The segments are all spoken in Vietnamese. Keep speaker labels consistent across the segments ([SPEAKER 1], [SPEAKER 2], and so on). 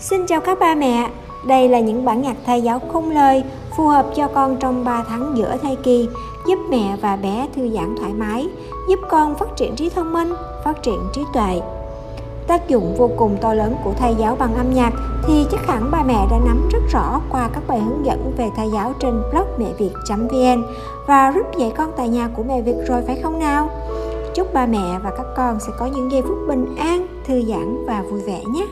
[SPEAKER 1] Xin chào các ba mẹ, đây là những bản nhạc thay giáo không lời phù hợp cho con trong 3 tháng giữa thai kỳ, giúp mẹ và bé thư giãn thoải mái, giúp con phát triển trí thông minh, phát triển trí tuệ. Tác dụng vô cùng to lớn của thay giáo bằng âm nhạc thì chắc hẳn ba mẹ đã nắm rất rõ qua các bài hướng dẫn về thay giáo trên blog mẹ việt.vn và rút dạy con tại nhà của mẹ Việt rồi phải không nào? Chúc ba mẹ và các con sẽ có những giây phút bình an, thư giãn và vui vẻ nhé!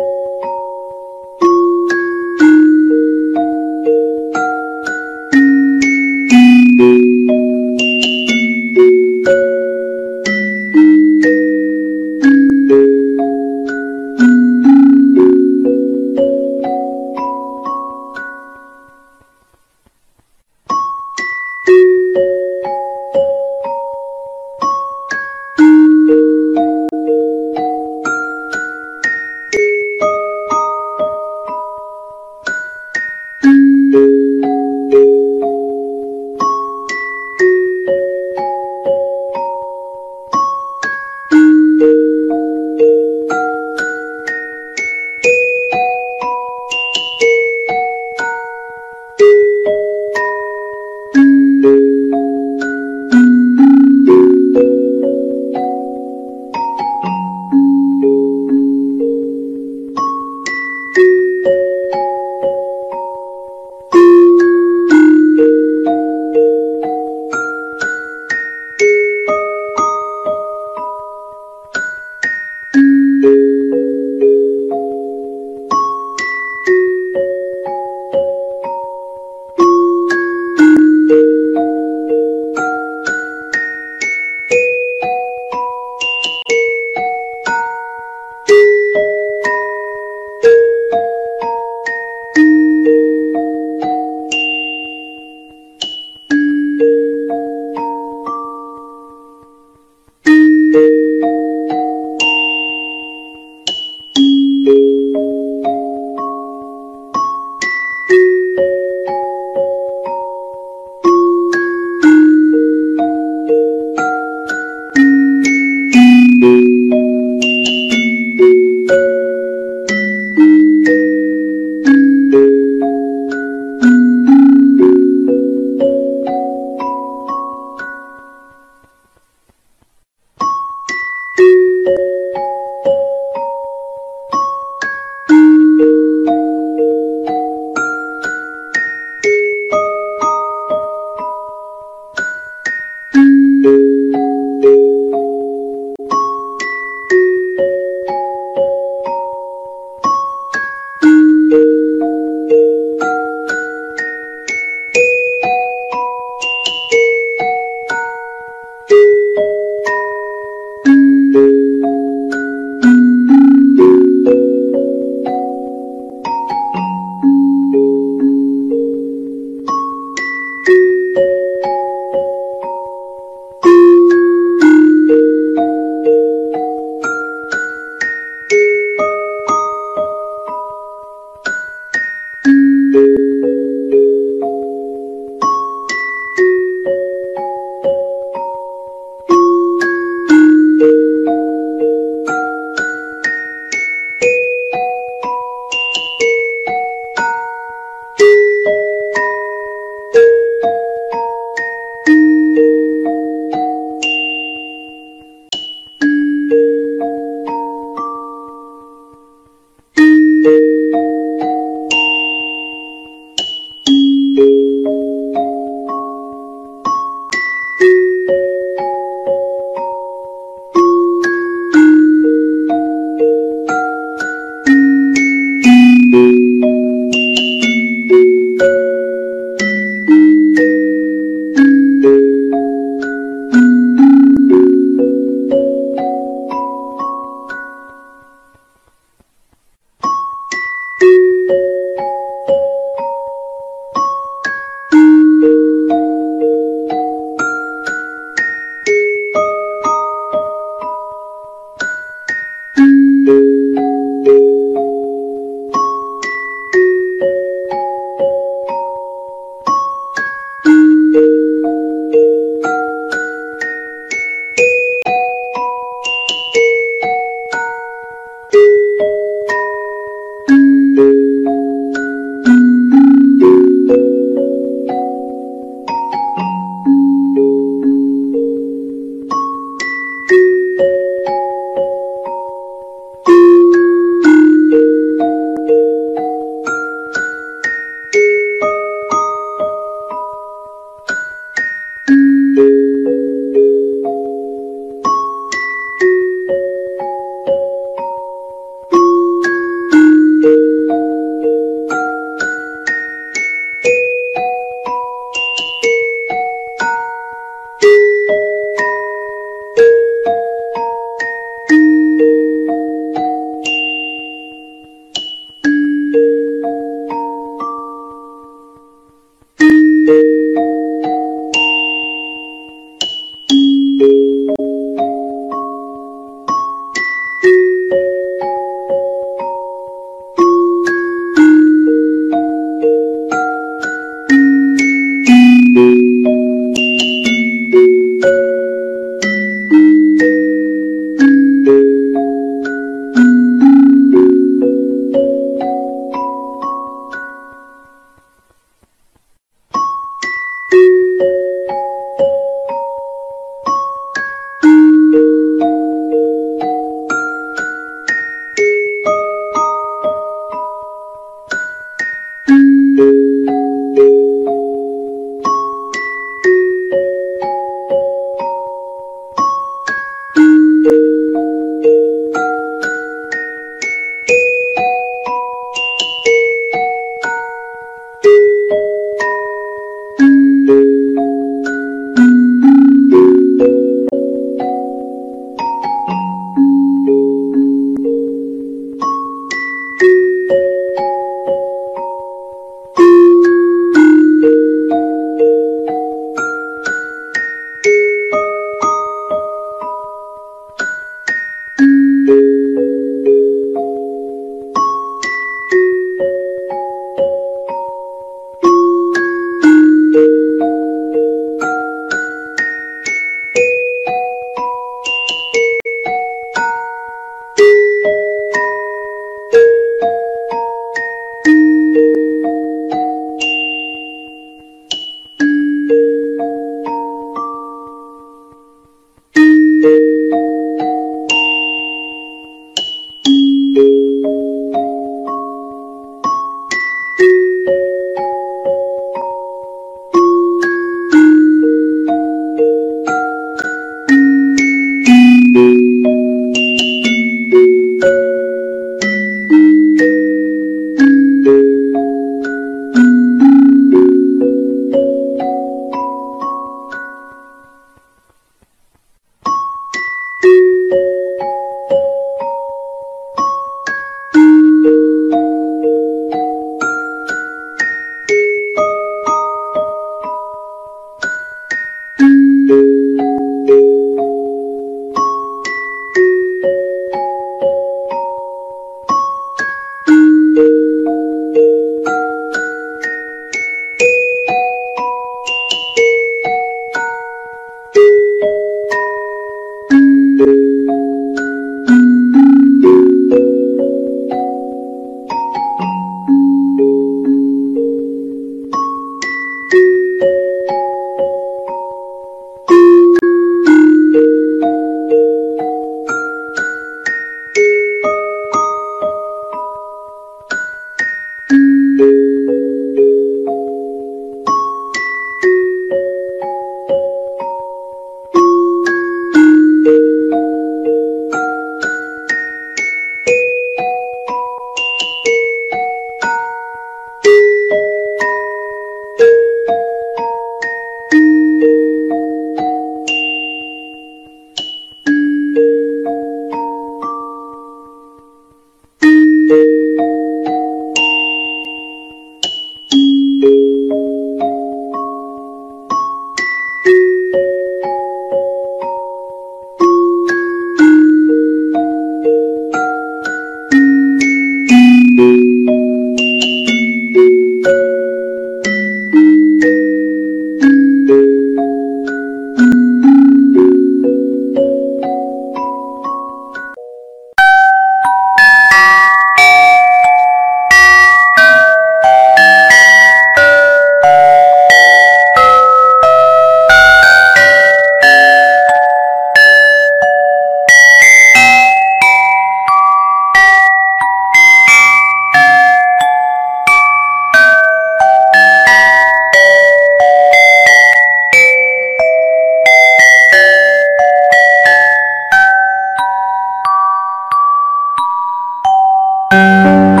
[SPEAKER 1] Música